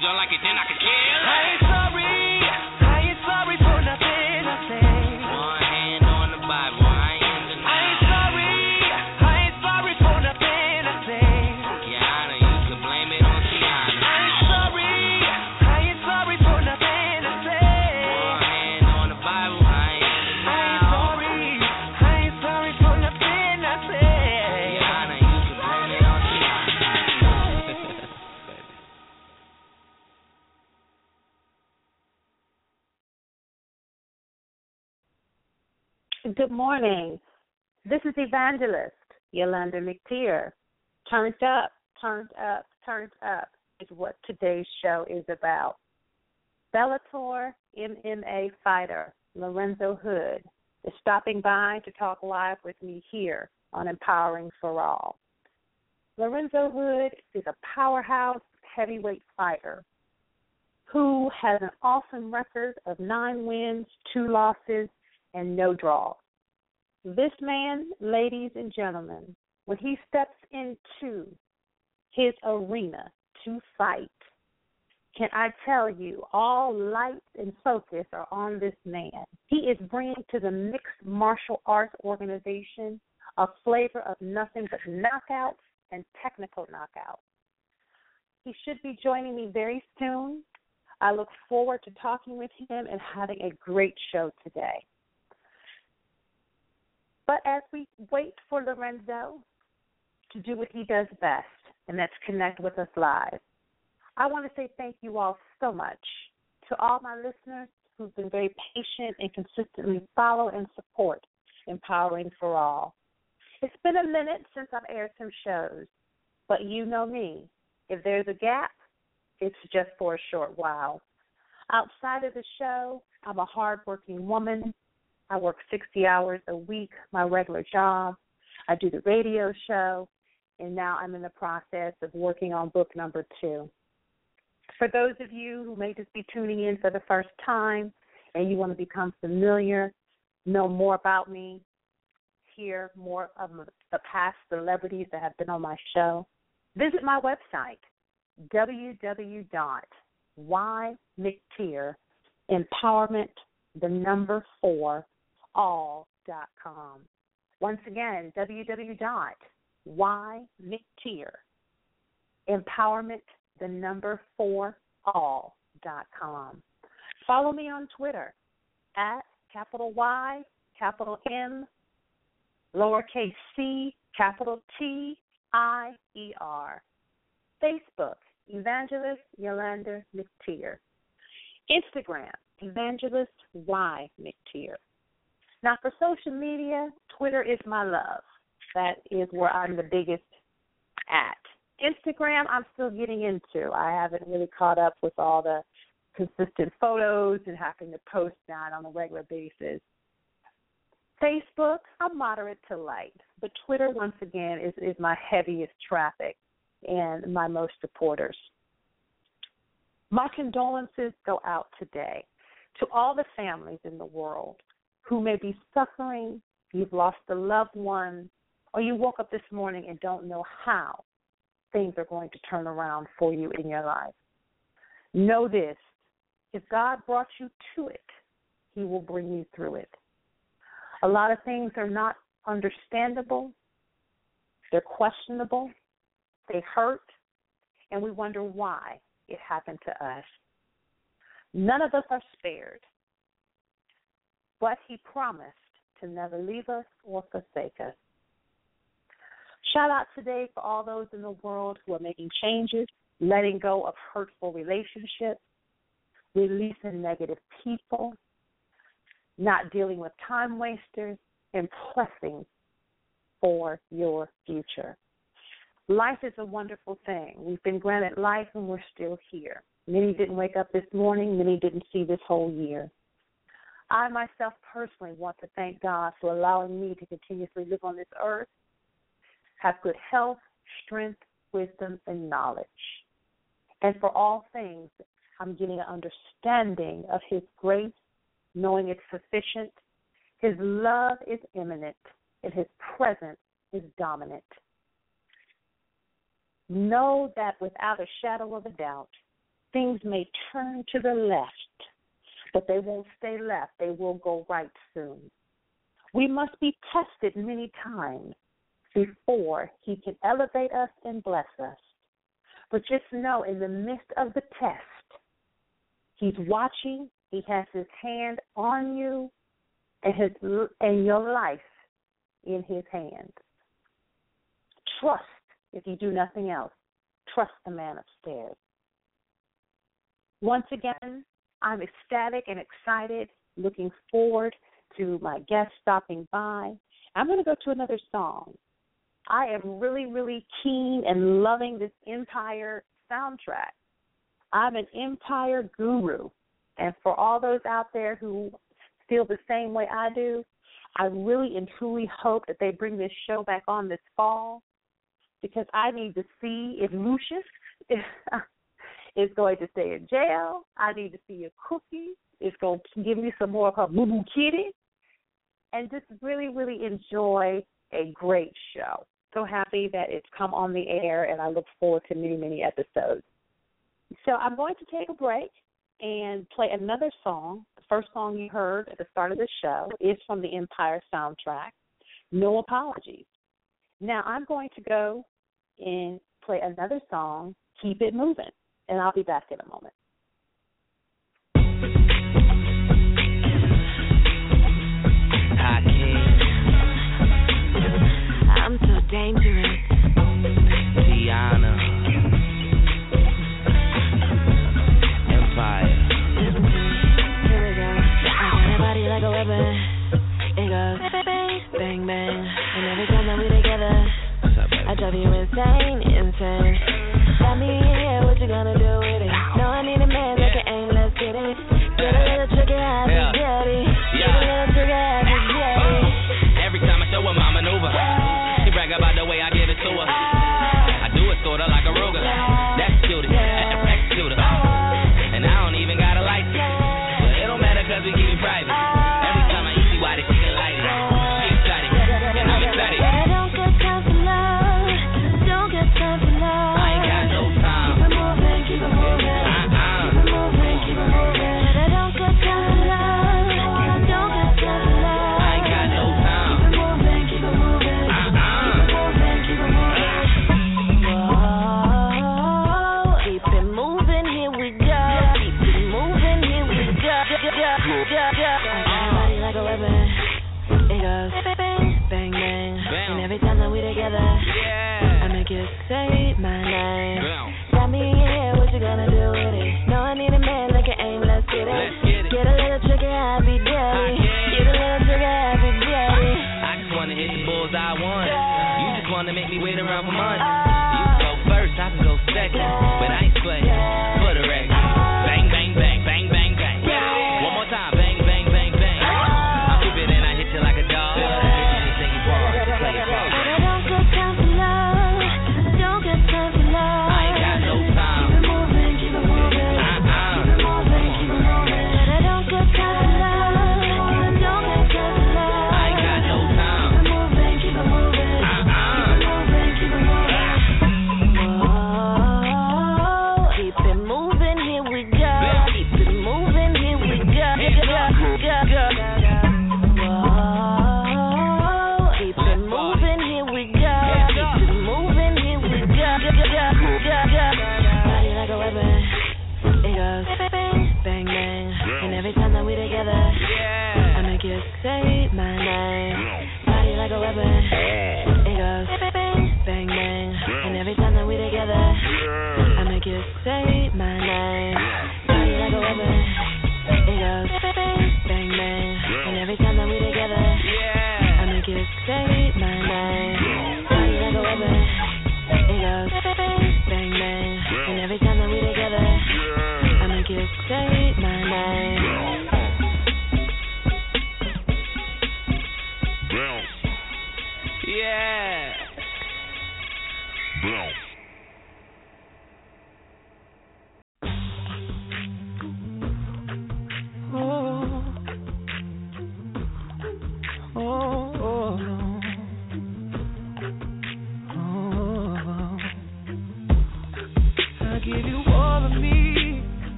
You don't like it, then I can Good morning. This is Evangelist Yolanda McTeer. Turned up, turned up, turned up is what today's show is about. Bellator MMA fighter Lorenzo Hood is stopping by to talk live with me here on Empowering for All. Lorenzo Hood is a powerhouse heavyweight fighter who has an awesome record of nine wins, two losses, and no draws. This man, ladies and gentlemen, when he steps into his arena to fight, can I tell you, all lights and focus are on this man. He is bringing to the mixed martial arts organization a flavor of nothing but knockouts and technical knockouts. He should be joining me very soon. I look forward to talking with him and having a great show today. But as we wait for Lorenzo to do what he does best, and that's connect with us live, I want to say thank you all so much to all my listeners who've been very patient and consistently follow and support Empowering for All. It's been a minute since I've aired some shows, but you know me. If there's a gap, it's just for a short while. Outside of the show, I'm a hardworking woman. I work 60 hours a week, my regular job. I do the radio show, and now I'm in the process of working on book number two. For those of you who may just be tuning in for the first time and you want to become familiar, know more about me, hear more of the past celebrities that have been on my show, visit my website, www.ymcteer, empowerment, the number four, all.com. Once again, www.ymcteer, empowerment, the number four, all.com. Follow me on Twitter at capital Y, capital M, lowercase c, capital T, I, E, R. Facebook, Evangelist Yolanda McTeer. Instagram, Evangelist Y McTeer. Now, for social media, Twitter is my love. That is where I'm the biggest at. Instagram, I'm still getting into. I haven't really caught up with all the consistent photos and having to post that on a regular basis. Facebook, I'm moderate to light, but Twitter, once again, is, is my heaviest traffic and my most supporters. My condolences go out today to all the families in the world who may be suffering, you've lost a loved one, or you woke up this morning and don't know how things are going to turn around for you in your life. Know this if God brought you to it, He will bring you through it. A lot of things are not understandable, they're questionable, they hurt, and we wonder why it happened to us. None of us are spared, but He promised to never leave us or forsake us. Shout out today for all those in the world who are making changes, letting go of hurtful relationships, releasing negative people, not dealing with time wasters, and pressing for your future. Life is a wonderful thing. We've been granted life and we're still here. Many didn't wake up this morning, many didn't see this whole year. I myself personally want to thank God for allowing me to continuously live on this earth, have good health, strength, wisdom, and knowledge. And for all things, I'm getting an understanding of His grace, knowing it's sufficient. His love is imminent, and His presence is dominant. Know that without a shadow of a doubt, things may turn to the left, but they won't stay left. They will go right soon. We must be tested many times before He can elevate us and bless us. But just know, in the midst of the test, He's watching. He has His hand on you, and His and your life in His hands. Trust, if you do nothing else, trust the man upstairs. Once again, I'm ecstatic and excited, looking forward to my guest stopping by. I'm going to go to another song. I am really, really keen and loving this Empire soundtrack. I'm an Empire guru. And for all those out there who feel the same way I do, I really and truly hope that they bring this show back on this fall because I need to see if Lucius is going to stay in jail. I need to see if Cookie It's going to give me some more of her boo boo kitty and just really, really enjoy a great show. So happy that it's come on the air, and I look forward to many, many episodes. So I'm going to take a break and play another song. The first song you heard at the start of the show is from the Empire soundtrack, No Apologies. Now I'm going to go and play another song, Keep It Moving, and I'll be back in a moment. I'm so dangerous. Tiana, Empire. Here we go. I got a body like a weapon. It goes bang, bang, bang. And every time that we together, up. I drive you insane, insane. Got me gonna do it?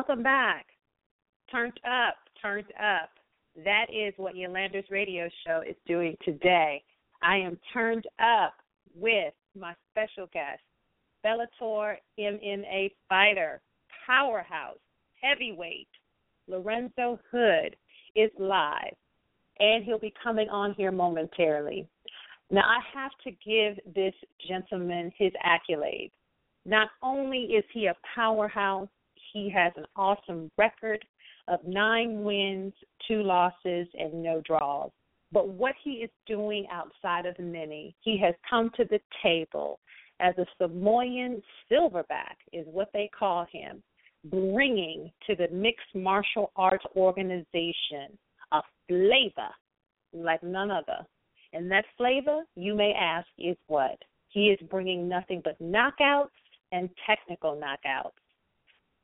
Welcome back. Turned up, turned up. That is what Yolanda's radio show is doing today. I am turned up with my special guest, Bellator MMA fighter, powerhouse, heavyweight, Lorenzo Hood is live, and he'll be coming on here momentarily. Now, I have to give this gentleman his accolades. Not only is he a powerhouse, he has an awesome record of nine wins, two losses, and no draws. But what he is doing outside of the mini, he has come to the table as a Samoan silverback, is what they call him, bringing to the mixed martial arts organization a flavor like none other. And that flavor, you may ask, is what? He is bringing nothing but knockouts and technical knockouts.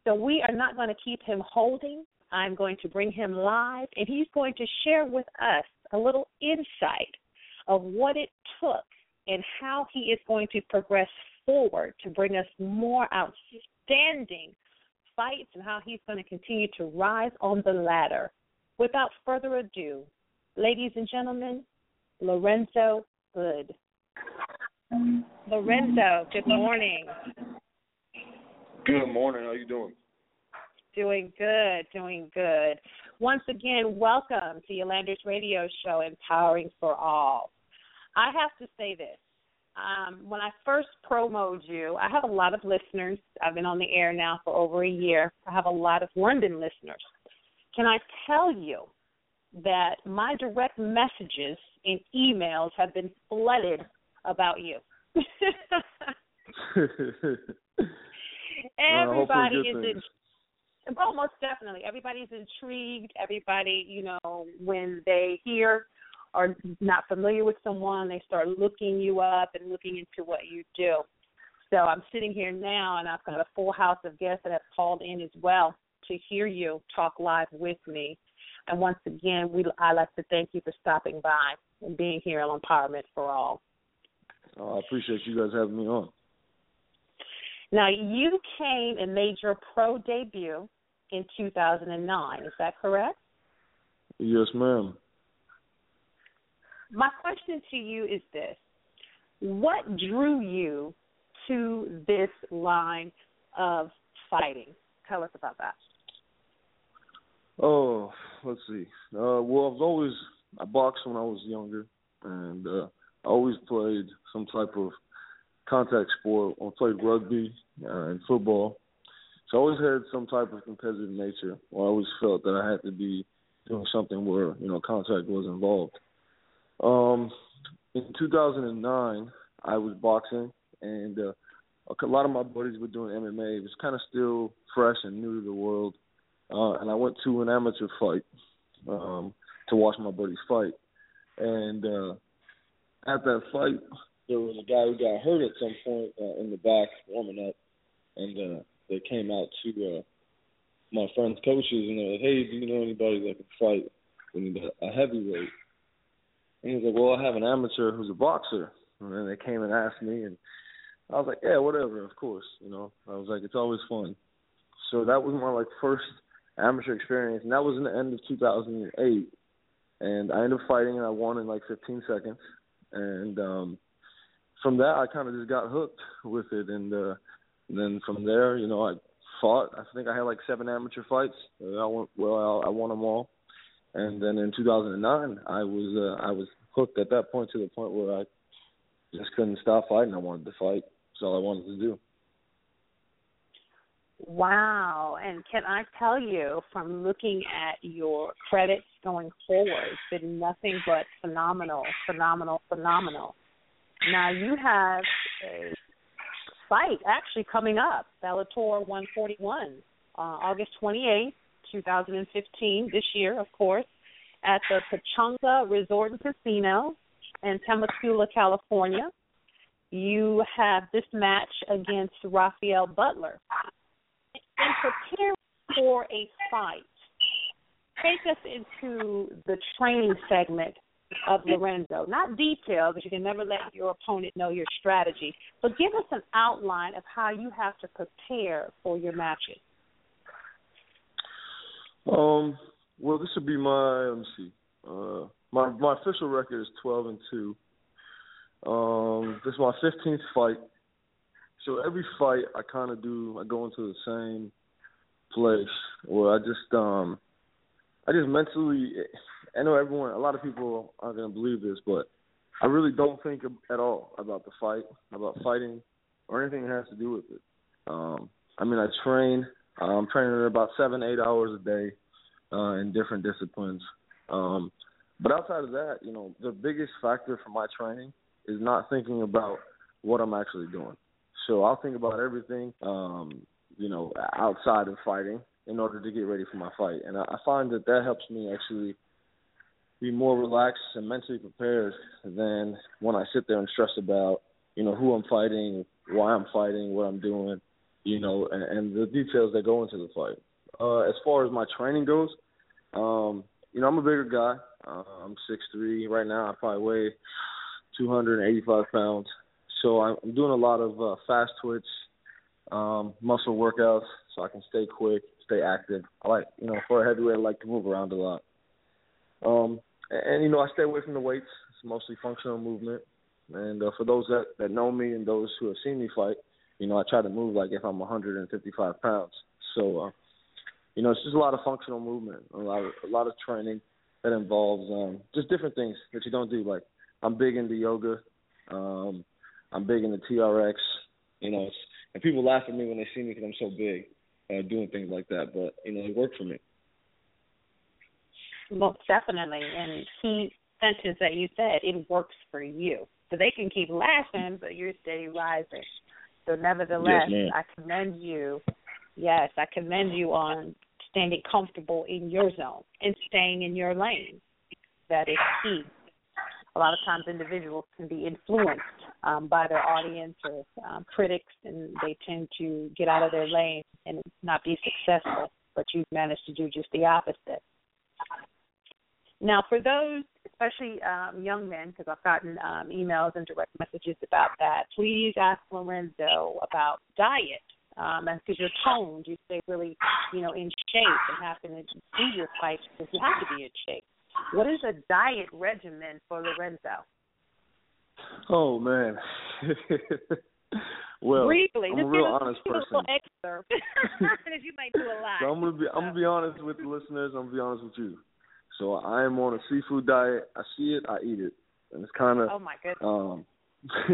So we are not going to keep him holding. I'm going to bring him live, and he's going to share with us a little insight of what it took and how he is going to progress forward to bring us more outstanding fights and how he's going to continue to rise on the ladder. Without further ado, ladies and gentlemen, Lorenzo Hood. Um, Lorenzo, good morning. Good morning. How you doing? Doing good, doing good. Once again, welcome to Yolanda's radio show, Empowering for All. I have to say this. Um, when I first promoted you, I have a lot of listeners. I've been on the air now for over a year. I have a lot of London listeners. Can I tell you that my direct messages and emails have been flooded about you? Everybody is in, well, most definitely. Everybody's intrigued. Everybody, you know, when they hear or not familiar with someone, they start looking you up and looking into what you do. So I'm sitting here now, and I've got a full house of guests that have called in as well to hear you talk live with me. And once again, we I like to thank you for stopping by and being here on Empowerment for All. Oh, I appreciate you guys having me on. Now, you came and made your pro debut in 2009. Is that correct? Yes, ma'am. My question to you is this What drew you to this line of fighting? Tell us about that. Oh, let's see. Uh, well, I've always I boxed when I was younger, and uh, I always played some type of contact sport. I played rugby uh, and football, So I always had some type of competitive nature. Or I always felt that I had to be doing something where you know contact was involved. Um, in 2009, I was boxing, and uh, a lot of my buddies were doing MMA. It was kind of still fresh and new to the world, uh, and I went to an amateur fight um, to watch my buddies fight. And uh, at that fight, there was a guy who got hurt at some point uh, in the back warming up, and uh, they came out to uh, my friend's coaches and they're like, "Hey, do you know anybody that can fight? We need a, heavyweight." And he's like, "Well, I have an amateur who's a boxer." And then they came and asked me, and I was like, "Yeah, whatever, of course." You know, I was like, "It's always fun." So that was my like first amateur experience, and that was in the end of 2008. And I ended up fighting, and I won in like 15 seconds. And um from that, I kind of just got hooked with it, and, uh, and then from there, you know, I fought. I think I had like seven amateur fights. I went well. I, I won them all. And then in 2009, I was uh, I was hooked at that point to the point where I just couldn't stop fighting. I wanted to fight. That's all I wanted to do. Wow. And can I tell you, from looking at your credits going forward, it's been nothing but phenomenal, phenomenal, phenomenal. Now you have a fight actually coming up, Bellator 141, uh, August 28th, 2015, this year, of course, at the Pechanga Resort and Casino in Temecula, California. You have this match against Rafael Butler. In preparing for a fight, take us into the training segment of Lorenzo. Not detailed, because you can never let your opponent know your strategy, but give us an outline of how you have to prepare for your matches. Um. Well, this would be my. Let me see. Uh, my my official record is 12 and two. Um, this is my 15th fight. So every fight I kind of do, I go into the same place where I just um, I just mentally. I know everyone, a lot of people aren't gonna believe this, but I really don't think at all about the fight, about fighting, or anything that has to do with it. Um, I mean, I train. I'm training about seven, eight hours a day uh, in different disciplines. Um, but outside of that, you know, the biggest factor for my training is not thinking about what I'm actually doing. So I'll think about everything, um, you know, outside of fighting in order to get ready for my fight. And I find that that helps me actually be more relaxed and mentally prepared than when I sit there and stress about, you know, who I'm fighting, why I'm fighting, what I'm doing, you know, and, and the details that go into the fight. Uh, as far as my training goes, um, you know, I'm a bigger guy. Uh, I'm six three right now. I probably weigh 285 pounds. So I'm doing a lot of uh, fast twitch, um, muscle workouts, so I can stay quick, stay active. I like, you know, for a heavyweight, I like to move around a lot. Um, and, you know, I stay away from the weights. It's mostly functional movement. And uh, for those that that know me and those who have seen me fight, you know, I try to move like if I'm 155 pounds. So, uh, you know, it's just a lot of functional movement, a lot of a lot of training that involves um, just different things that you don't do. Like I'm big into yoga. Um, I'm big into TRX. You know, and people laugh at me when they see me because I'm so big, uh, doing things like that. But you know, it worked for me. Most definitely. And key sentence that you said, it works for you. So they can keep laughing, but you're steady rising. So nevertheless, Yes. I commend you. Yes, I commend you on standing comfortable in your zone and staying in your lane. That is key. A lot of times individuals can be influenced um, by their audience or um, critics, and they tend to get out of their lane and not be successful. But you've managed to do just the opposite. Now, for those, especially um, young men, because I've gotten um, emails and direct messages about that, please ask Lorenzo about diet. Um, and because you're toned, you stay really, you know, in shape and happen to do your fights because you have to be in shape. What is a diet regimen for Lorenzo? Oh man. well, Briefly, I'm a real honest person. excerpt, you might do a lot. So I'm gonna be I'm gonna be honest with the listeners. I'm gonna be honest with you. So I am on a seafood diet. I see it, I eat it, and it's kind of oh my goodness. um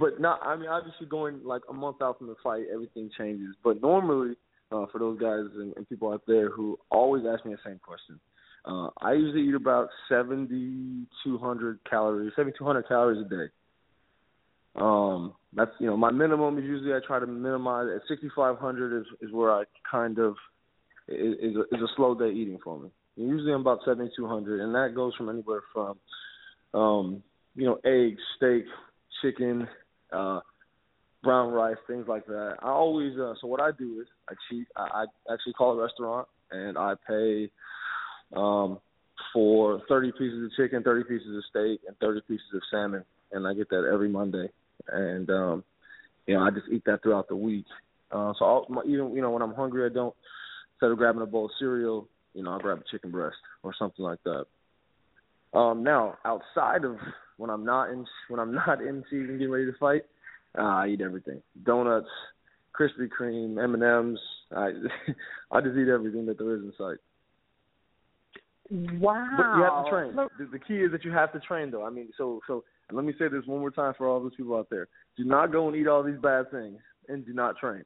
but not. I mean, obviously, going like a month out from the fight, everything changes. But normally, uh, for those guys and, and people out there who always ask me the same question, uh, I usually eat about seventy two hundred calories, seventy two hundred calories a day. Um, that's you know my minimum is usually I try to minimize at sixty five hundred is is where I kind of is is a, is a slow day eating for me. Usually I'm about seventy two hundred, and that goes from anywhere from um, you know eggs, steak, chicken, uh, brown rice, things like that. I always uh, so what I do is I cheat. I, I actually call a restaurant and I pay um, for thirty pieces of chicken, thirty pieces of steak, and thirty pieces of salmon, and I get that every Monday. And um, you know I just eat that throughout the week. Uh, so I'll, my, even you know when I'm hungry, I don't instead of grabbing a bowl of cereal, you know, I'll grab a chicken breast or something like that. Um, now, outside of when I'm not in when I'm not in season getting ready to fight, uh, I eat everything: donuts, Krispy Kreme, M and M's. I I just eat everything that there is in sight. Wow. But you have to train. Look, The, the key is that you have to train, though. I mean, so so. And let me say this one more time for all those people out there: Do not go and eat all these bad things, and do not train.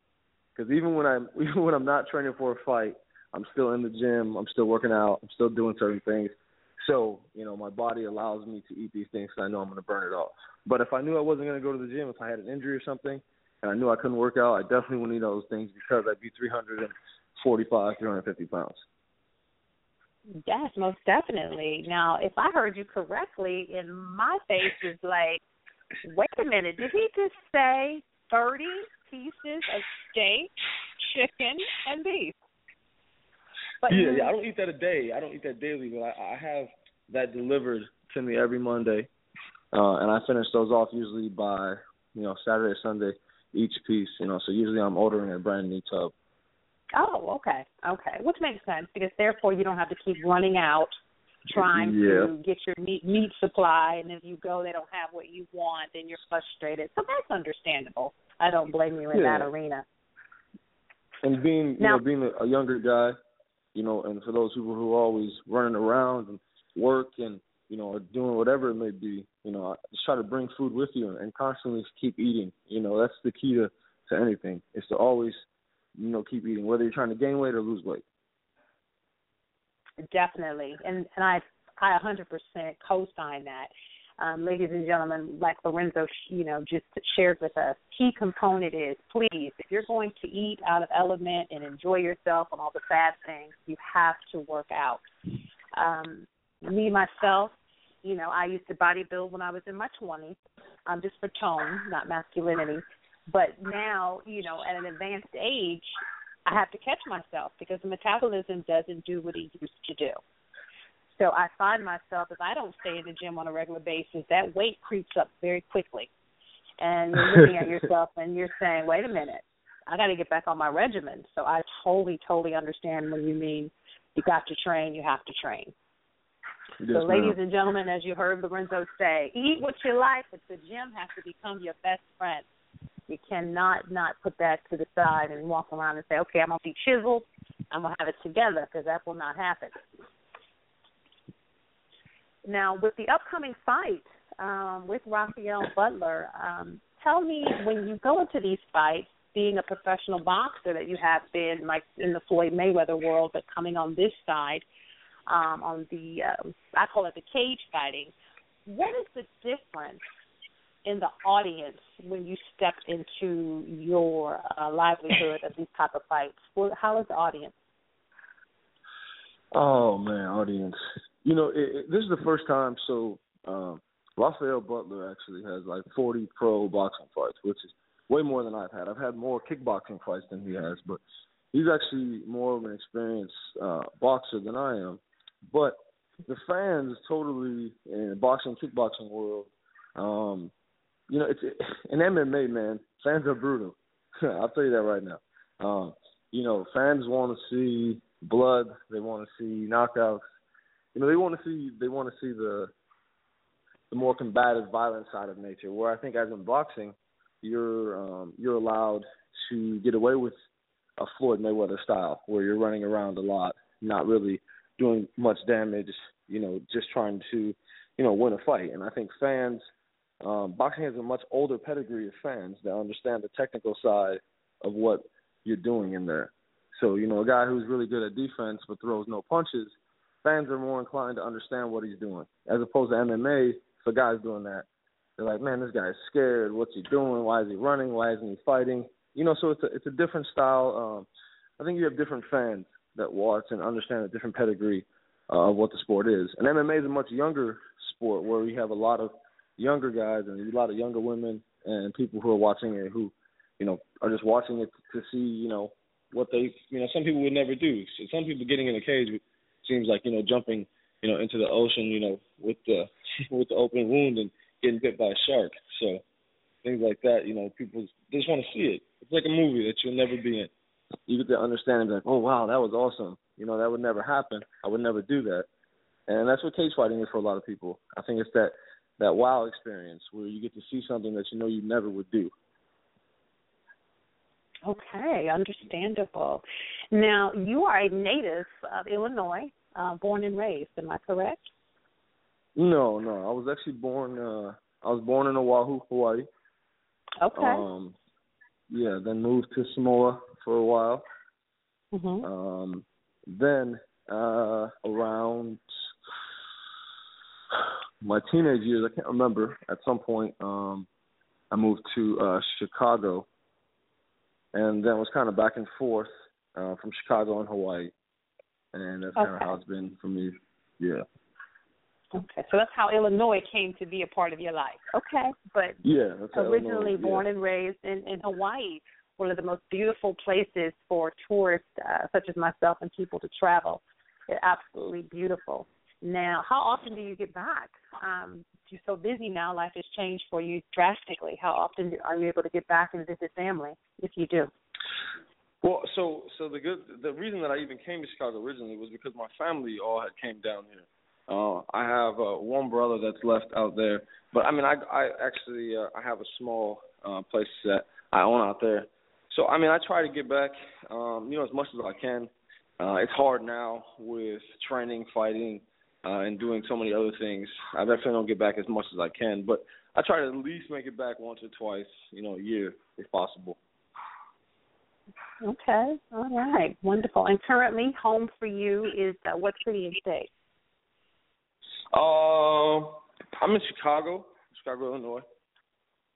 Because even when I'm even when I'm not training for a fight, I'm still in the gym. I'm still working out. I'm still doing certain things. So you know, my body allows me to eat these things because I know I'm going to burn it off. But if I knew I wasn't going to go to the gym, if I had an injury or something, and I knew I couldn't work out, I definitely wouldn't eat those things because I'd be 345, 350 pounds. Yes, most definitely. Now, if I heard you correctly, in my face is like, wait a minute, did he just say 30 pieces of steak, chicken, and beef? But yeah, yeah. I don't eat that a day. I don't eat that daily, but I, I have that delivered to me every Monday, uh, and I finish those off usually by you know Saturday or Sunday each piece. You know, so usually I'm ordering a brand new tub. Oh, okay, okay, which makes sense because therefore you don't have to keep running out trying Yeah. to get your meat meat supply, and if you go they don't have what you want, then you're frustrated. So that's understandable. I don't blame you in Yeah. that arena. And being you Now- know being a younger guy, you know, and for those people who are always running around and work and you know doing whatever it may be, you know, just try to bring food with you and constantly keep eating. You know, that's the key to to anything is to always you know keep eating, whether you're trying to gain weight or lose weight. Definitely, and and I I 100% co-sign that. Um, ladies and gentlemen, like Lorenzo, you know, just shared with us, key component is please, if you're going to eat out of element and enjoy yourself and all the bad things, you have to work out. Um, me myself, you know, I used to bodybuild when I was in my 20s, um, just for tone, not masculinity. But now, you know, at an advanced age, I have to catch myself because the metabolism doesn't do what it used to do. So I find myself if I don't stay in the gym on a regular basis, that weight creeps up very quickly. And you're looking at yourself and you're saying, Wait a minute, I gotta get back on my regimen. So I totally, totally understand when you mean you got to train, you have to train. Yes, so, ma'am. ladies and gentlemen, as you heard Lorenzo say, eat what you like, but the gym has to become your best friend. You cannot not put that to the side and walk around and say, okay, I'm going to be chiseled. I'm going to have it together because that will not happen. Now, with the upcoming fight um, with Rafael Butler, um, tell me when you go into these fights, being a professional boxer that you have been, like in the Floyd Mayweather world, but coming on this side, um, on the uh, I call it the cage fighting. What is the difference in the audience when you step into your uh, livelihood of these type of fights? Well, how is the audience? Oh man, audience. You know, it, it, this is the first time. So, um, Rafael Butler actually has like 40 pro boxing fights, which is way more than I've had. I've had more kickboxing fights than he has, but he's actually more of an experienced uh, boxer than I am. But the fans totally in the boxing kickboxing world, um, you know, it's in MMA, man. Fans are brutal. I'll tell you that right now. Um, you know, fans want to see blood. They want to see knockouts. You know, they want to see they want to see the the more combative, violent side of nature. Where I think, as in boxing, you're um, you're allowed to get away with a Floyd Mayweather style, where you're running around a lot, not really doing much damage. You know, just trying to you know win a fight. And I think fans um, boxing has a much older pedigree of fans that understand the technical side of what you're doing in there. So, you know, a guy who's really good at defense but throws no punches, fans are more inclined to understand what he's doing. As opposed to MMA, a guy's doing that, they're like, man, this guy's scared. What's he doing? Why is he running? Why isn't he fighting? You know, so it's a, it's a different style. Um, I think you have different fans that watch and understand a different pedigree uh, of what the sport is. And MMA is a much younger sport where we have a lot of younger guys and a lot of younger women and people who are watching it who, you know, are just watching it to see, you know, what they, you know, some people would never do. Some people getting in a cage seems like, you know, jumping, you know, into the ocean, you know, with the with the open wound and getting bit by a shark. So things like that, you know, people just want to see it. It's like a movie that you'll never be in. You get to understand and like, oh wow, that was awesome. You know, that would never happen. I would never do that. And that's what cage fighting is for a lot of people. I think it's that that wow experience where you get to see something that you know you never would do. Okay, understandable. Now, you are a native of Illinois, uh, born and raised. Am I correct? No, no. I was actually born. uh I was born in Oahu, Hawaii. Okay. Um, yeah. Then moved to Samoa for a while. hmm Um, then uh around my teenage years, I can't remember. At some point, um, I moved to uh Chicago, and then was kind of back and forth uh from Chicago and Hawaii, and that's kind of Okay. how it's been for me. Yeah, Okay, so that's how Illinois came to be a part of your life. Okay, but yeah. That's originally Illinois- born yeah. and raised in, in Hawaii, one of the most beautiful places for tourists uh, such as myself and people to travel. It's absolutely beautiful. Now, how often do you get back? Um, you're so busy now; life has changed for you drastically. How often are you able to get back and visit family, if you do? Well, so so the good the reason that I even came to Chicago originally was because my family all had came down here. Uh, I have uh, one brother that's left out there, but I mean I I actually uh, I have a small uh, place that I own out there. So I mean I try to get back, um, you know, as much as I can. Uh, it's hard now with training, fighting, uh, and doing so many other things. I definitely don't get back as much as I can, but I try to at least make it back once or twice, you know, a year if possible. Okay, all right, wonderful. And currently, home for you is uh, what city and state? Uh, I'm in Chicago, Chicago, Illinois.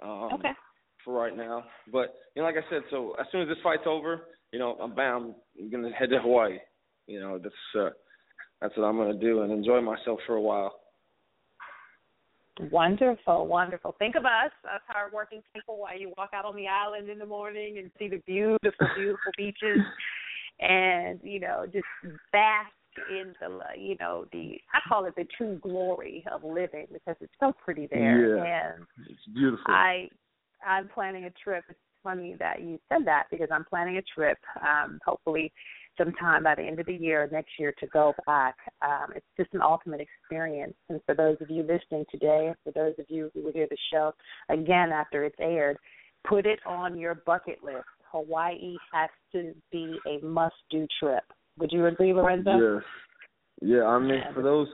Um, Okay. For right now, but you know, like I said, so as soon as this fight's over, you know, I'm bam, I'm gonna head to Hawaii. You know, that's uh, that's what I'm gonna do and enjoy myself for a while. Wonderful, wonderful. Think of us, us hardworking people, while you walk out on the island in the morning and see the beautiful, beautiful beaches, and you know, just bask in the, you know, the I call it the true glory of living because it's so pretty there. Yeah. And It's beautiful. I, I'm planning a trip. It's funny that you said that because I'm planning a trip. Um, hopefully, sometime by the end of the year, next year, to go back. Um, it's just an ultimate experience. And for those of you listening today, for those of you who will hear the show again after it's aired, put it on your bucket list. Hawaii has to be a must-do trip. Would you agree, Lorenzo? Yes. Yeah, I mean Yeah. for those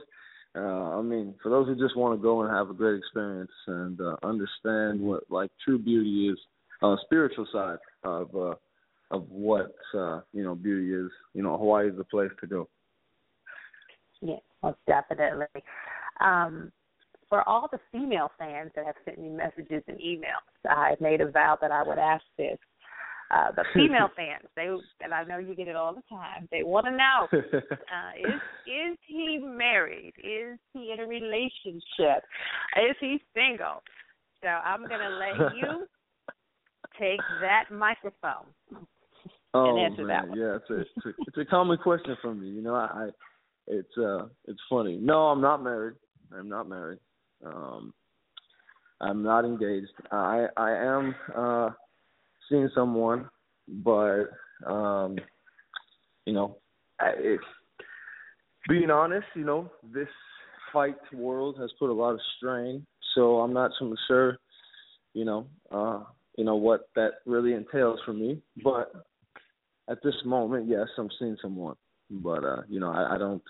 uh I mean for those who just want to go and have a great experience and uh understand what like true beauty is, on uh spiritual side of uh of what uh you know beauty is, you know, Hawaii is the place to go. Yes, most definitely. Um, for all the female fans that have sent me messages and emails, I made a vow that I would ask this. Uh, the female fans, they and I know you get it all the time. They want to know: uh, is is he married? Is he in a relationship? Is he single? So I'm gonna let you take that microphone. Oh answer that man, one. yeah, it's a, it's a it's a common question for me. You know, I, I it's uh it's funny. No, I'm not married. I'm not married. Um I'm not engaged. I I am uh seeing someone, but um you know, I, it, being honest, you know, this fight world has put a lot of strain, so I'm not so sure, you know, uh you know what that really entails for me, but at this moment, yes, I'm seeing someone, but uh, you know, I, I don't.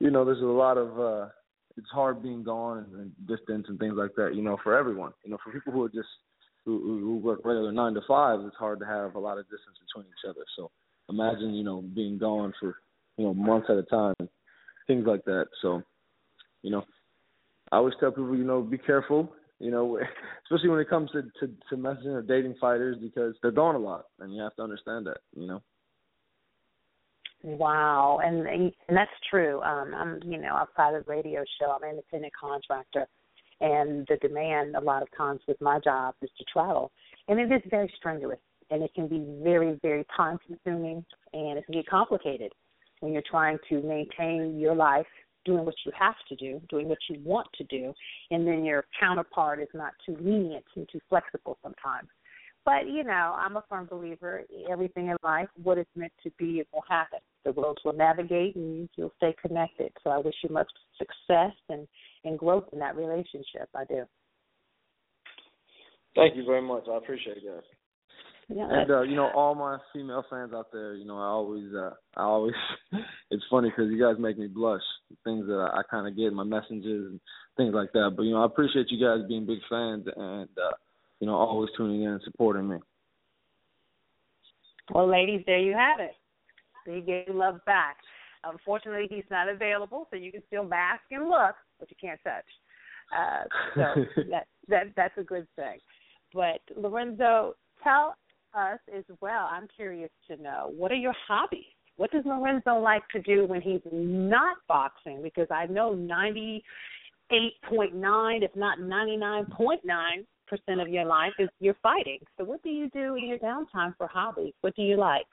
You know, there's a lot of uh, it's hard being gone and, and distance and things like that. You know, for everyone. You know, for people who are just who, who work regular nine to fives, it's hard to have a lot of distance between each other. So imagine you know being gone for you know months at a time things like that. So you know, I always tell people you know be careful. You know, especially when it comes to to, to messaging or dating fighters because they're gone a lot, and you have to understand that. You know. Wow, and and that's true. Um, I'm, you know, outside of radio show, I'm an independent contractor, and the demand a lot of times with my job is to travel, and it is very strenuous, and it can be very, very time consuming, and it can get complicated when you're trying to maintain your life, doing what you have to do, doing what you want to do, and then your counterpart is not too lenient and too flexible sometimes. But you know, I'm a firm believer. Everything in life, what is meant to be, it will happen. The roads will navigate, and you'll stay connected. So I wish you much success and and growth in that relationship. I do. Thank you very much. I appreciate that. Yeah. And uh, you know, all my female fans out there, you know, I always, uh, I always, it's funny because you guys make me blush. Things that I, I kind of get in my messages and things like that. But you know, I appreciate you guys being big fans and. uh you know, always tuning in and supporting me. Well, ladies, there you have it. He gave love back. Unfortunately, he's not available, so you can still bask and look, but you can't touch. Uh, so that that that's a good thing. But Lorenzo, tell us as well. I'm curious to know what are your hobbies. What does Lorenzo like to do when he's not boxing? Because I know 98.9, if not 99.9 percent of your life is you're fighting. So what do you do in your downtime for hobbies? What do you like?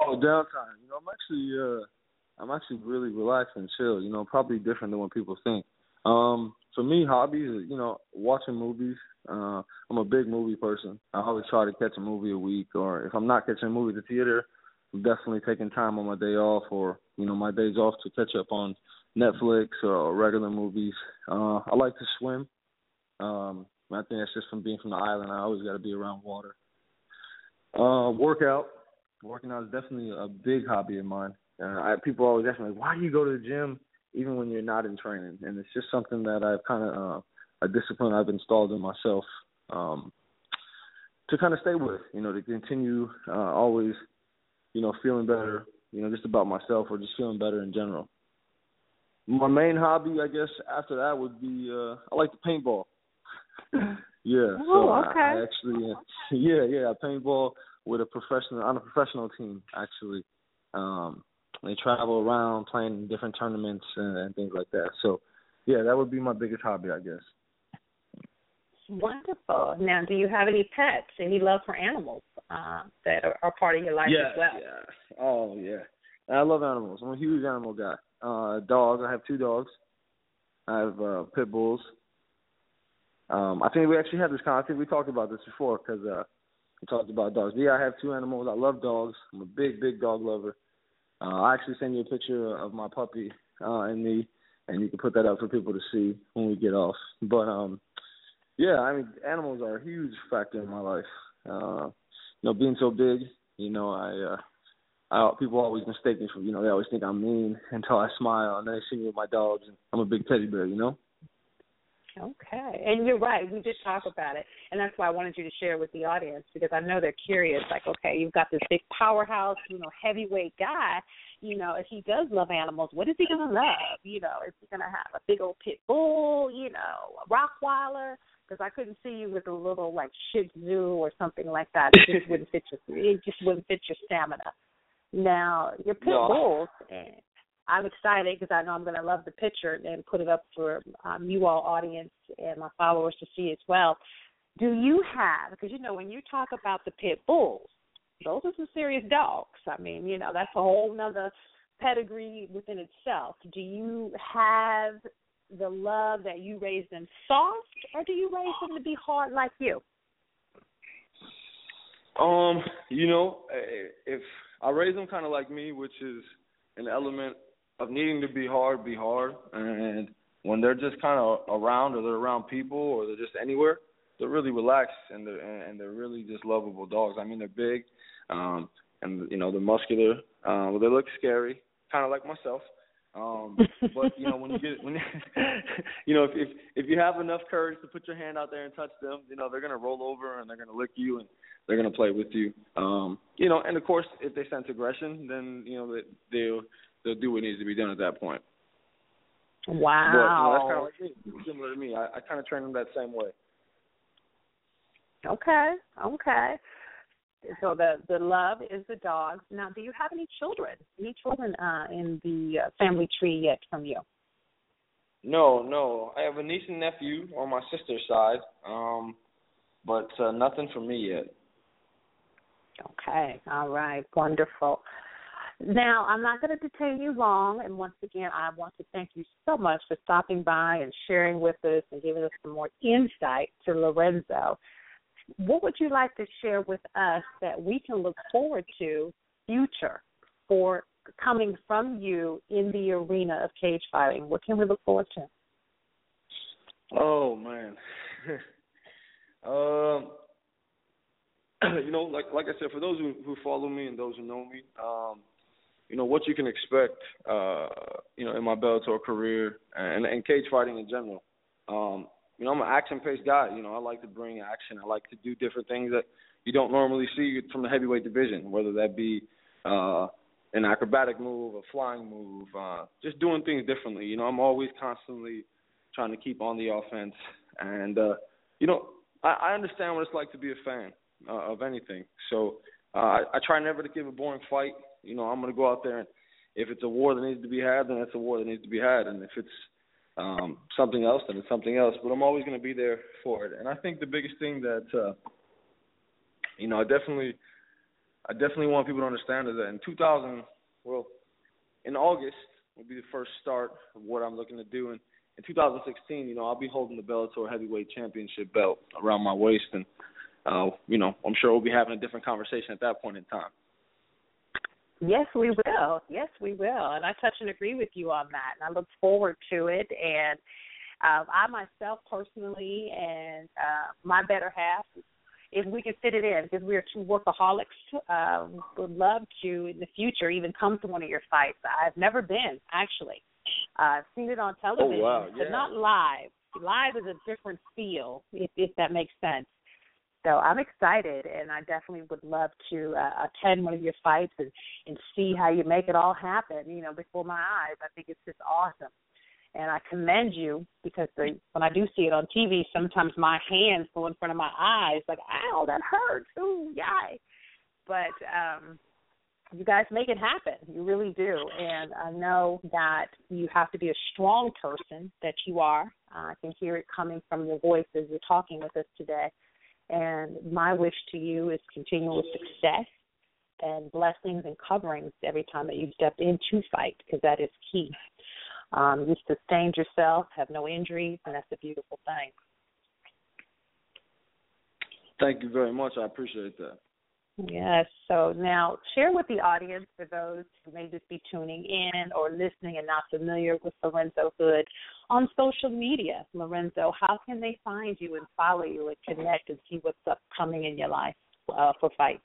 Oh, downtime. You know, I'm actually uh I'm actually really relaxed and chill, you know, probably different than what people think. Um, for me, hobbies, you know, watching movies. Uh, I'm a big movie person. I always try to catch a movie a week, or if I'm not catching a movie at the theater, I'm definitely taking time on my day off, or you know, my days off to catch up on Netflix or regular movies. Uh, I like to swim. Um, I think that's just from being from the island. I always got to be around water. Uh, workout. Working out is definitely a big hobby of mine. Uh, I, people always ask me, why do you go to the gym even when you're not in training? And it's just something that I've kind of uh, a discipline I've installed in myself um, to kind of stay with. You know, to continue uh, always, you know, feeling better. You know, just about myself or just feeling better in general. My main hobby, I guess, after that would be uh, I like to paintball. yeah. Oh, so okay. I, I actually, uh, yeah, yeah, I paintball with a professional on a professional team actually. Um, they travel around playing in different tournaments and, and things like that. So, yeah, that would be my biggest hobby, I guess. Wonderful. Now, do you have any pets? Any love for animals uh, that are, are part of your life yeah, as well? Yeah. Oh, yeah. I love animals. I'm a huge animal guy. Uh, dogs. I have two dogs. I have uh, pit bulls. Um, I think we actually had this kind. I think we talked about this before because uh, we talked about dogs. But yeah, I have two animals. I love dogs. I'm a big, big dog lover. Uh, I actually send you a picture of my puppy uh, and me, and you can put that up for people to see when we get off. But um, yeah, I mean, animals are a huge factor in my life. Uh, you know, being so big, you know, I, uh, I people always mistake me for, you know, they always think I'm mean until I smile, and they see me with my dogs, and I'm a big teddy bear, you know. Okay. And you're right. We did talk about it. And that's why I wanted you to share with the audience because I know they're curious. Like, okay, you've got this big powerhouse, you know, heavyweight guy. You know, if he does love animals, what is he to love? You know, is he to have a big old pit bull, you know, a Rottweiler? Because I couldn't see you with a little, like, Shih Tzu or something like that. It just wouldn't fit your, it just wouldn't fit your stamina. Now, your pit No. bulls, and I'm excited because I know I'm going to love the picture and put it up for um, you all audience and my followers to see as well. Do you have because you know when you talk about the pit bulls, those are some serious dogs. I mean, you know that's a whole nother pedigree within itself. Do you have the love that you raise them soft, or do you raise them to be hard like you? Um, you know, eh, if I raise them kind of like me, which is an element of needing to be hard, be hard, and when they're just kind of around or they're around people or they're just anywhere, they're really relaxed and they're and they're really just lovable dogs. I mean, they're big, um, and you know they're muscular. Um, they look scary, kind of like myself. Um, but you know when you get when you know if, if if you have enough courage to put your hand out there and touch them, you know they're gonna roll over and they're gonna lick you and they're gonna play with you. Um, you know, and of course if they sense aggression, then you know they, they'll they'll do what needs to be done at that point. Wow. But you know, that's kind of like me, similar to me. I, I kind of train them that same way. Okay. Okay. So the the love is the dogs. Now, do you have any children? Any children uh, in the uh, family tree yet from you? No, no. I have a niece and nephew on my sister's side, um, but uh, nothing for me yet. Okay. All right. Wonderful. Now, I'm not going to detain you long, and once again, I want to thank you so much for stopping by and sharing with us and giving us some more insight to Lorenzo. What would you like to share with us that we can look forward to future for coming from you in the arena of cage fighting? What can we look forward to? Oh man. um you know, like like I said, for those who, who follow me and those who know me, um, you know, what you can expect uh, you know, in my Bellator career and, and cage fighting in general. Um, you know, I'm an action paced guy. You know, I like to bring action. I like to do different things that you don't normally see from the heavyweight division, whether that be uh an acrobatic move, a flying move, uh just doing things differently. You know, I'm always constantly trying to keep on the offense and uh you know, I, I understand what it's like to be a fan uh, of anything. So uh I, I try never to give a boring fight. You know, I'm gonna go out there and if it's a war that needs to be had, then it's a war that needs to be had and if it's um something else then it's something else but i'm always going to be there for it. And i think the biggest thing that uh you know i definitely i definitely want people to understand is that in 2000 well in august will be the first start of what i'm looking to do. And in 2016 you know i'll be holding the bellator heavyweight championship belt around my waist. And uh you know i'm sure we'll be having a different conversation at that point in time Yes, we will. Yes, we will. And I touch and agree with you on that. And I look forward to it. And uh, I myself personally and uh, my better half, if we can fit it in, because we are two workaholics, uh, would love to in the future even come to one of your fights. I've never been, actually. Uh, I've seen it on television, Oh, wow. but not live. Live is a different feel, if, if that makes sense. So I'm excited, and I definitely would love to uh, attend one of your fights and, and see how you make it all happen. You know, before my eyes, I think it's just awesome, and I commend you because the, when I do see it on TV, sometimes my hands go in front of my eyes, like, "Ow, that hurts!" Ooh, yay! But um, you guys make it happen. You really do, and I know that you have to be a strong person that you are. Uh, I can hear it coming from your voice as you're talking with us today. And my wish to you is continual success and blessings and coverings every time that you step into fight, because that is key. Um, you sustained yourself, have no injuries, and that's a beautiful thing. thank you very much i appreciate that Yes. So now share with the audience for those who may just be tuning in or listening and not familiar with Lorenzo Hood on social media. Lorenzo, how can they find you and follow you and connect and see what's upcoming in your life uh, for fights?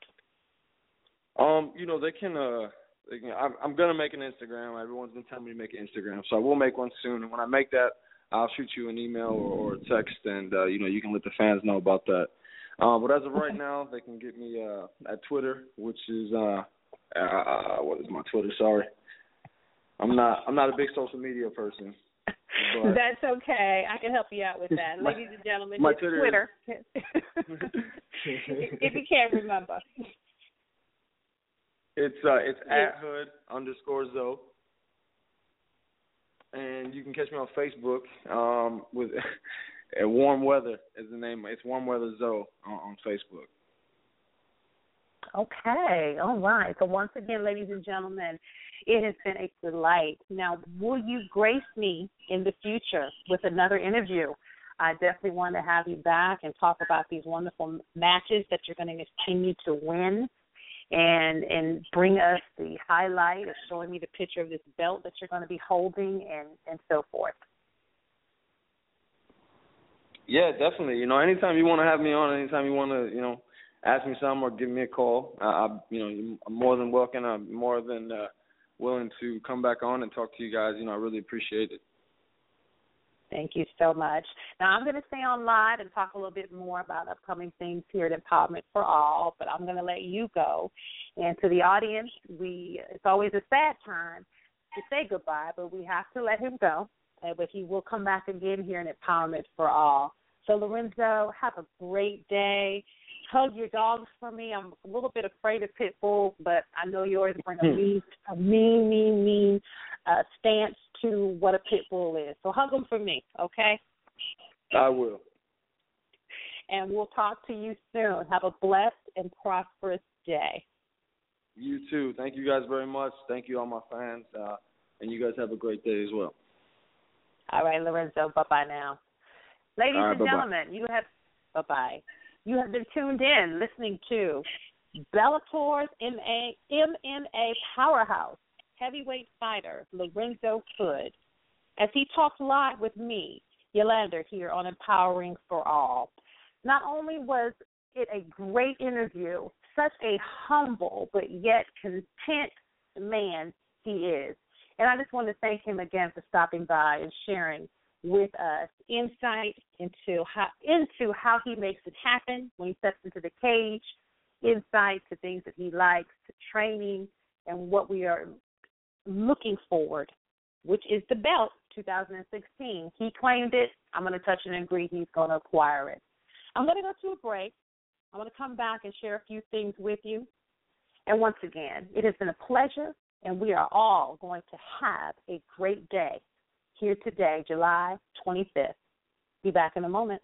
Um, you know, they can uh they can I'm I'm gonna make an Instagram. Everyone's been telling me to make an Instagram. So I will make one soon and when I make that I'll shoot you an email or, or a text and uh, you know, you can let the fans know about that. Uh, but as of right now they can get me uh at Twitter, which is uh uh what is my Twitter, sorry. I'm not I'm not a big social media person. But That's okay. I can help you out with that. My- Ladies and gentlemen, my Twitter Twitter. if you can't remember. It's uh it's Yeah. at hood underscore Zoe. And you can catch me on Facebook um with uh, warm weather is the name. It's warm weather Zoe on, on Facebook. Okay, all right. So once again, ladies and gentlemen, it has been a delight. Now, will you grace me in the future with another interview? I definitely want to have you back and talk about these wonderful matches that you're going to continue to win and and bring us the highlight of showing me the picture of this belt that you're going to be holding and and so forth. Yeah, definitely. You know, anytime you want to have me on, anytime you want to, you know, ask me something or give me a call, I, I you know, I'm more than welcome. I'm more than uh, willing to come back on and talk to you guys. You know, I really appreciate it. Thank you so much. Now I'm going to stay on live and talk a little bit more about upcoming things here at Empowerment for All, but I'm going to let you go. And to the audience, we it's always a sad time to say goodbye, but we have to let him go. But he will come back again here in Empowerment for All. So Lorenzo, have a great day. Hug your dogs for me. I'm a little bit afraid of pit bulls, but I know yours bring a mean, a mean, mean, mean uh, stance to what a pit bull is. So hug them for me, okay? I will. And we'll talk to you soon. Have a blessed and prosperous day. You too. Thank you guys very much. Thank you all my fans, uh, and you guys have a great day as well. All right, Lorenzo. Bye bye now. Ladies right, and bye-bye. gentlemen, you have bye bye. You have been tuned in listening to Bellator's MA, MMA powerhouse heavyweight fighter Lorenzo Hood as he talks live with me, Yolanda, here on Empowering for All. Not only was it a great interview, such a humble but yet content man he is. And I just want to thank him again for stopping by and sharing with us insight into how into how he makes it happen when he steps into the cage, insight to things that he likes, to training and what we are looking forward, which is the belt 2016. He claimed it. I'm going to touch and agree he's going to acquire it. I'm going to go to a break. I'm going to come back and share a few things with you. And once again, it has been a pleasure, and we are all going to have a great day here today, July 25th. Be back in a moment.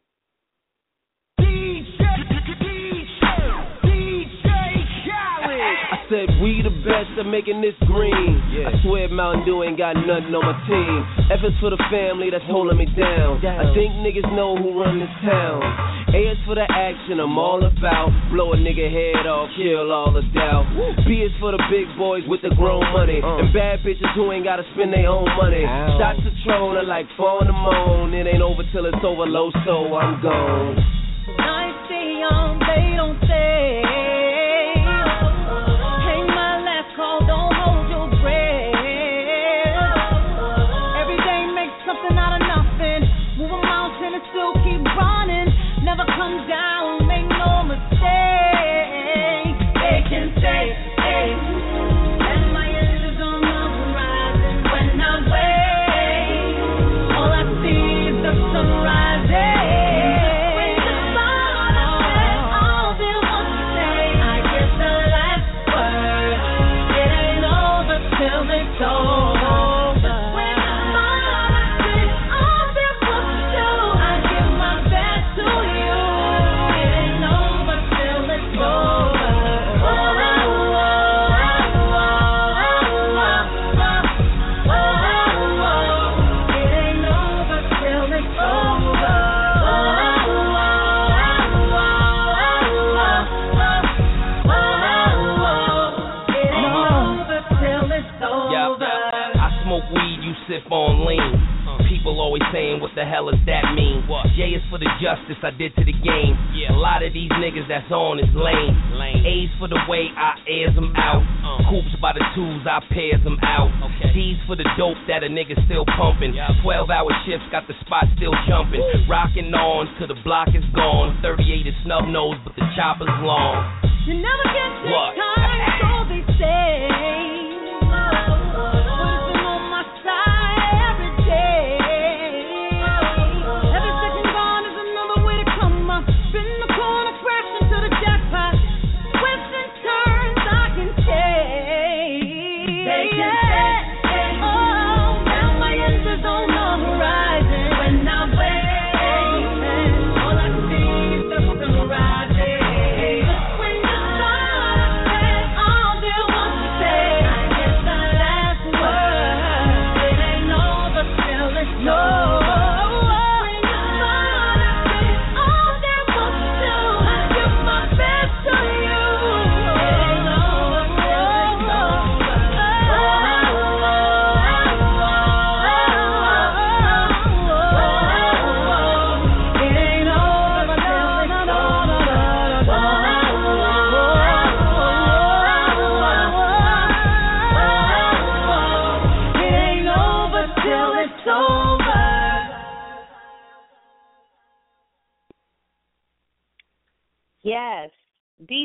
Said we the best at making this green. I swear Mountain Dew ain't got nothing on my team. Efforts for the family that's holding me down. I think niggas know who run this town. A is for the action I'm all about. Blow a nigga head off, kill all the doubt. B is for the big boys with the grown money. Uh. And bad bitches who ain't gotta spend their own money. Shots of Tron are like four in the moan. It ain't over till it's over low, so I'm gone. Night stay young, um, they don't say. The hell does that mean? What? J is for the justice I did to the game. Yeah. A lot of these niggas that's on is lame. lame. A's for the way I airs them out. Uh-huh. Coops by the twos, I pairs them out. Okay. D's for the dope that a nigga still pumping. 12 hour shifts got the spot still jumping. Rocking on till the block is gone. 38 is snub nose, but the chopper's long. You never get this What? time, so they say.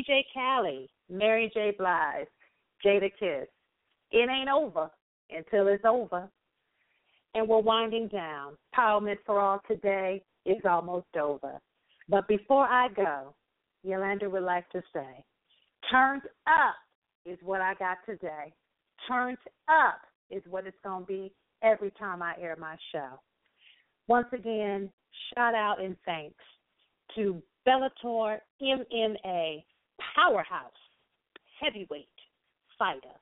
DJ Khaled, Mary J. Blige, Jadakiss. It ain't over until it's over. And we're winding down. Empowerment for All today is almost over. But before I go, Yolanda would like to say, turned up is what I got today. Turned up is what it's going to be every time I air my show. Once again, shout out and thanks to Bellator MMA powerhouse heavyweight fighter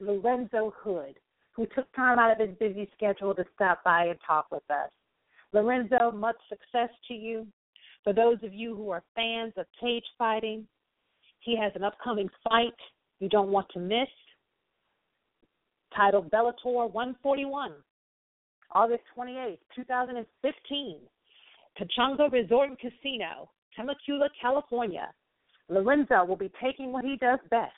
Lorenzo Hood, who took time out of his busy schedule to stop by and talk with us. Lorenzo, much success to you. For those of you who are fans of cage fighting, he has an upcoming fight you don't want to miss titled Bellator 141, August 28, 2015, Pechanga Resort and Casino, Temecula, California. Lorenzo will be taking what he does best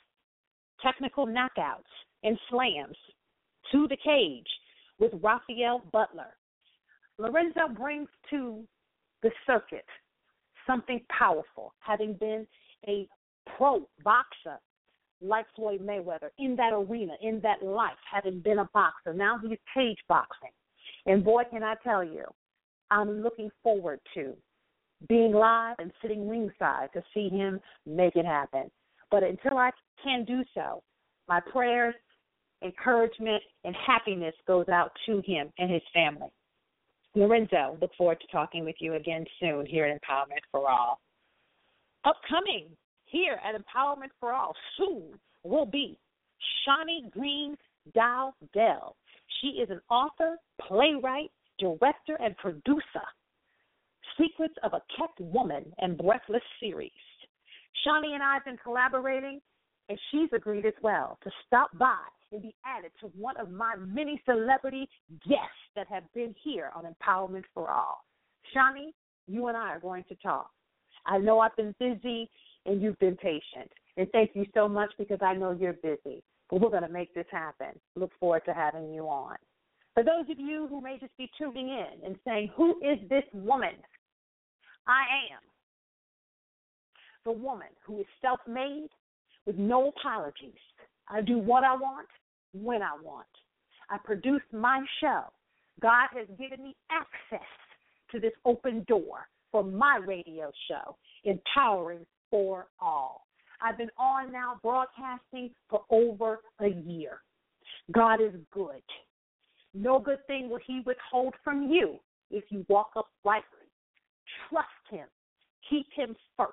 technical knockouts and slams to the cage with Raphael Butler. Lorenzo brings to the circuit something powerful, having been a pro boxer like Floyd Mayweather in that arena, in that life, having been a boxer. Now he's cage boxing. And boy, can I tell you, I'm looking forward to being live and sitting ringside to see him make it happen. But until I can do so, my prayers, encouragement, and happiness goes out to him and his family. Lorenzo, look forward to talking with you again soon here at Empowerment for All. Upcoming here at Empowerment for All soon will be Shawnee Green Dowdell. She is an author, playwright, director, and producer. Secrets of a Kept Woman and Breathless series. Shani and I have been collaborating, and she's agreed as well to stop by and be added to one of my many celebrity guests that have been here on Empowerment for All. Shani, you and I are going to talk. I know I've been busy and you've been patient. And thank you so much because I know you're busy. But we're going to make this happen. Look forward to having you on. For those of you who may just be tuning in and saying, Who is this woman? I am the woman who is self made with no apologies. I do what I want when I want. I produce my show. God has given me access to this open door for my radio show, Empowering for All. I've been on now broadcasting for over a year. God is good. No good thing will He withhold from you if you walk uprightly. Trust Him. Keep Him first.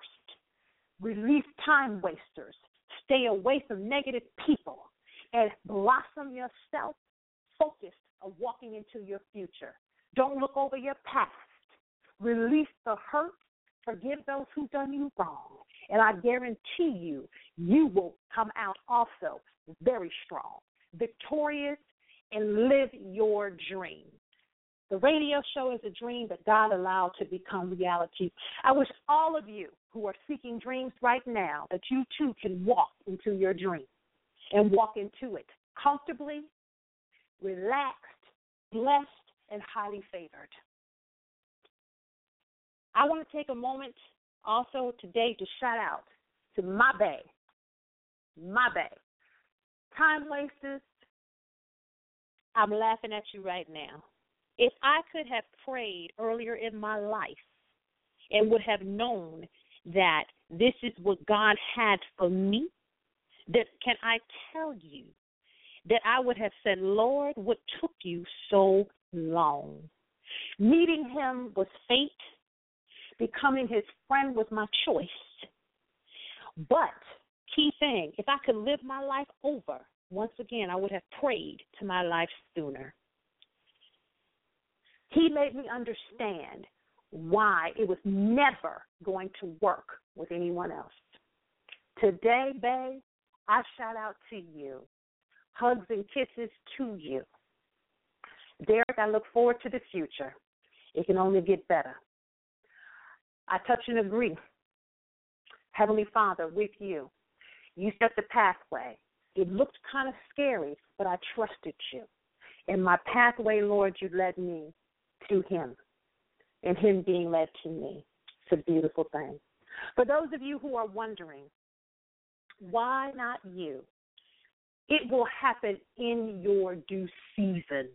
Release time wasters. Stay away from negative people and blossom yourself focused on walking into your future. Don't look over your past. Release the hurt. Forgive those who done you wrong. And I guarantee you, you will come out also very strong, victorious, and live your dream. The radio show is a dream that God allowed to become reality. I wish all of you who are seeking dreams right now that you too can walk into your dream and walk into it comfortably, relaxed, blessed, and highly favored. I want to take a moment also today to shout out to my bay, my bay. Time wasters, I'm laughing at you right now. If I could have prayed earlier in my life and would have known that this is what God had for me, that can I tell you that I would have said, Lord, what took you so long? Meeting him was fate, becoming his friend was my choice. But, key thing, if I could live my life over, once again, I would have prayed to my life sooner. He made me understand why it was never going to work with anyone else. Today, babe, I shout out to you. Hugs and kisses to you. Derek, I look forward to the future. It can only get better. I touch and agree. Heavenly Father, with you, you set the pathway. It looked kind of scary, but I trusted you. In my pathway, Lord, you led me to Him, and Him being led to me. It's a beautiful thing. For those of you who are wondering, why not you? It will happen in your due season.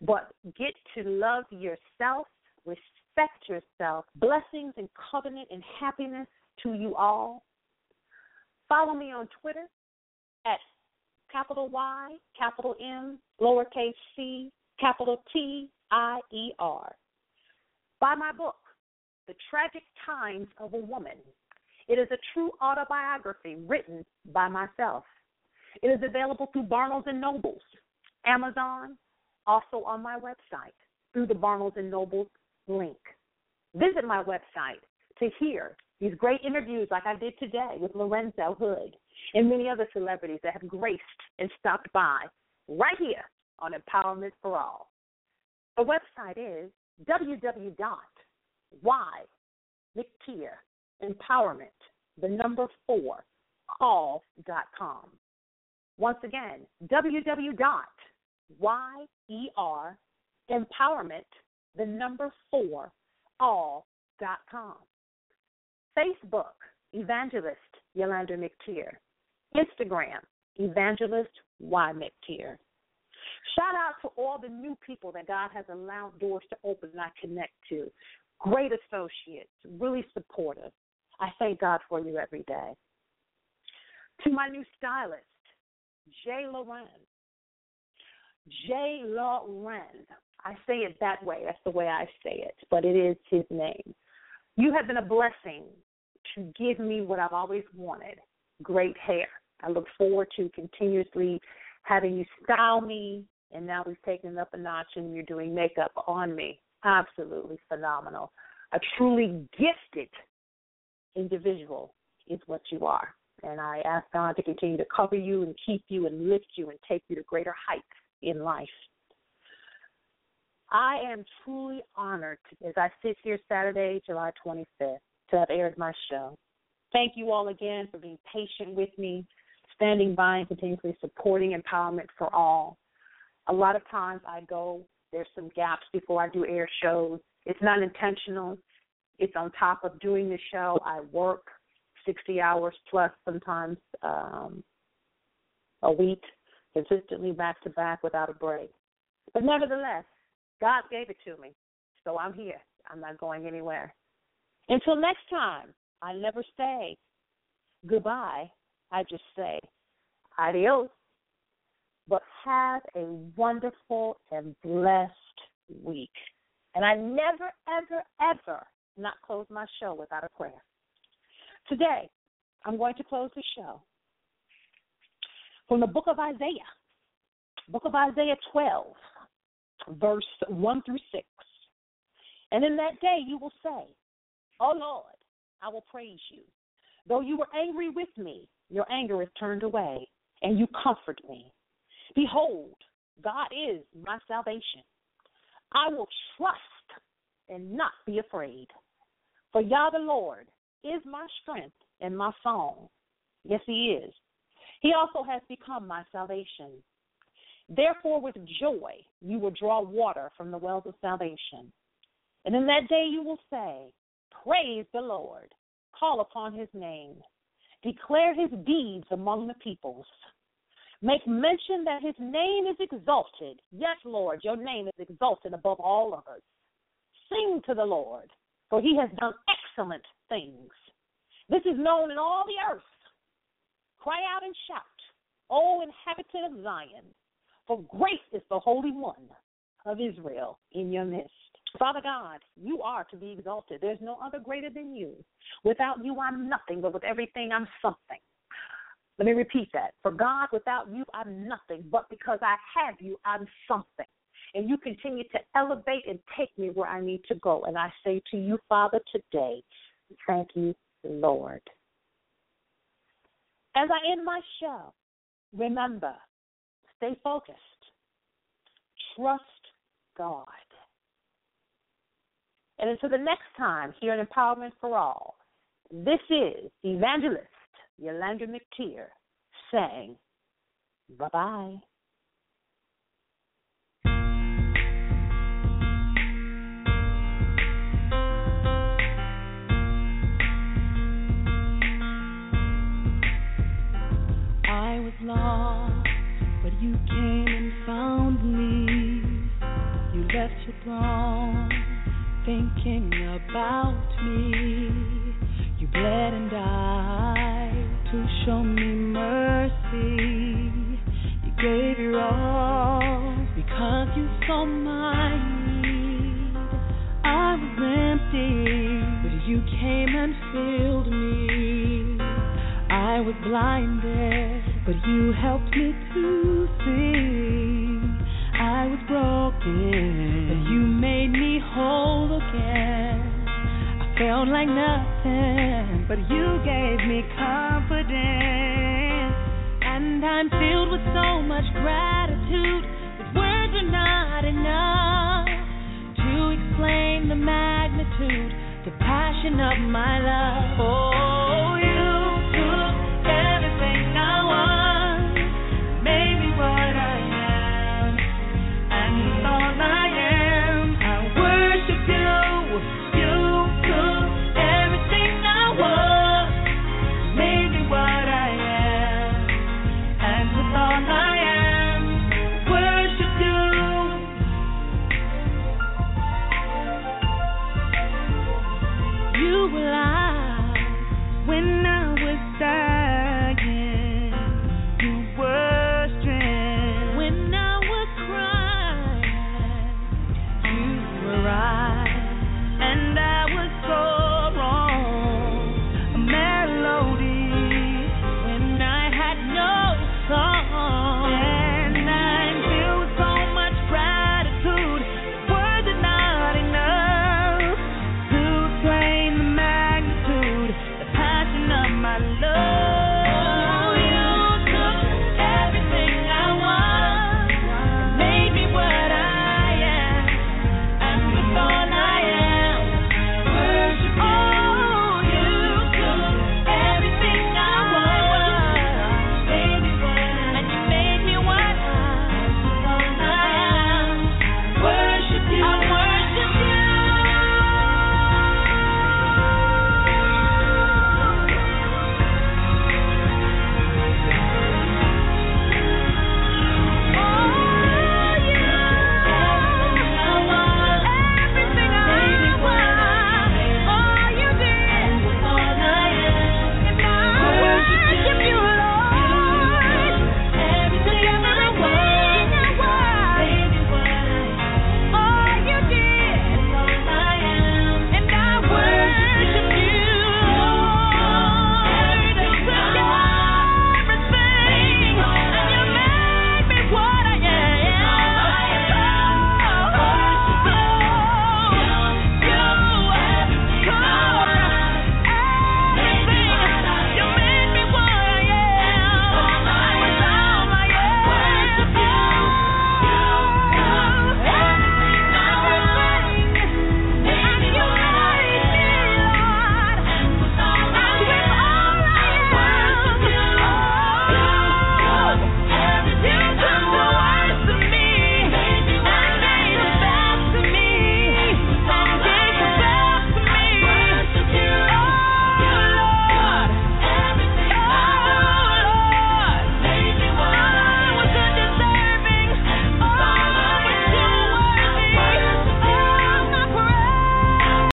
But get to love yourself, respect yourself. Blessings and covenant and happiness to you all. Follow me on Twitter at capital Y, capital M, lowercase c, capital T, I E R. Buy my book, The Tragic Times of a Woman. It is a true autobiography written by myself. It is available through Barnes and Nobles, Amazon, also on my website through the Barnes and Nobles link. Visit my website to hear these great interviews like I did today with Lorenzo Hood and many other celebrities that have graced and stopped by right here on Empowerment for All. The website is www.ymctier.empowerment, the number four, all.com. Once again, www.yer.empowerment, the number four, all.com. Facebook, Evangelist Yolanda McTier. Instagram, Evangelist Y McTier. Shout out to all the new people that God has allowed doors to open and I connect to. Great associates, really supportive. I thank God for you every day. To my new stylist, Jay Loren. Jay Loren. I say it that way. That's the way I say it, but it is his name. You have been a blessing to give me what I've always wanted great hair. I look forward to continuously having you style me, and now we've taken it up a notch and you're doing makeup on me. Absolutely phenomenal. A truly gifted individual is what you are. And I ask God to continue to cover you and keep you and lift you and take you to greater heights in life. I am truly honored as I sit here Saturday, July 25th, to have aired my show. Thank you all again for being patient with me, standing by and continuously supporting empowerment for all. A lot of times I go, there's some gaps before I do air shows. It's not intentional. It's on top of doing the show. I work 60 hours plus sometimes um, a week, consistently back to back without a break. But nevertheless, God gave it to me. So I'm here. I'm not going anywhere. Until next time, I never say goodbye. I just say adios. But have a wonderful and blessed week. And I never, ever, ever not close my show without a prayer. Today, I'm going to close the show from the book of Isaiah, book of Isaiah 12, verse 1 through 6. And in that day you will say, Oh Lord, I will praise you. Though you were angry with me, your anger is turned away, and you comfort me. Behold, God is my salvation. I will trust and not be afraid. For Yah the Lord is my strength and my song. Yes, He is. He also has become my salvation. Therefore, with joy, you will draw water from the wells of salvation. And in that day, you will say, Praise the Lord. Call upon his name. Declare his deeds among the peoples. Make mention that his name is exalted. Yes, Lord, your name is exalted above all others. Sing to the Lord, for he has done excellent things. This is known in all the earth. Cry out and shout, O inhabitant of Zion, for great is the Holy One of Israel in your midst. Father God, you are to be exalted. There's no other greater than you. Without you, I'm nothing, but with everything, I'm something. Let me repeat that. For God, without you, I'm nothing, but because I have you, I'm something. And you continue to elevate and take me where I need to go. And I say to you, Father, today, thank you, Lord. As I end my show, remember, stay focused, trust God. And until the next time here in Empowerment for All, this is Evangelist Yolanda McTier saying bye bye. I was lost, but you came and found me. You left your throne, thinking about me. You bled and died to show me mercy. You gave your all because you saw my need. I was empty, but you came and filled me. I was blinded, but you helped me to see. I was broken, but you made me whole again. I felt like nothing, but you gave me confidence. And I'm filled with so much gratitude that words are not enough to explain the magnitude, the passion of my love. Oh.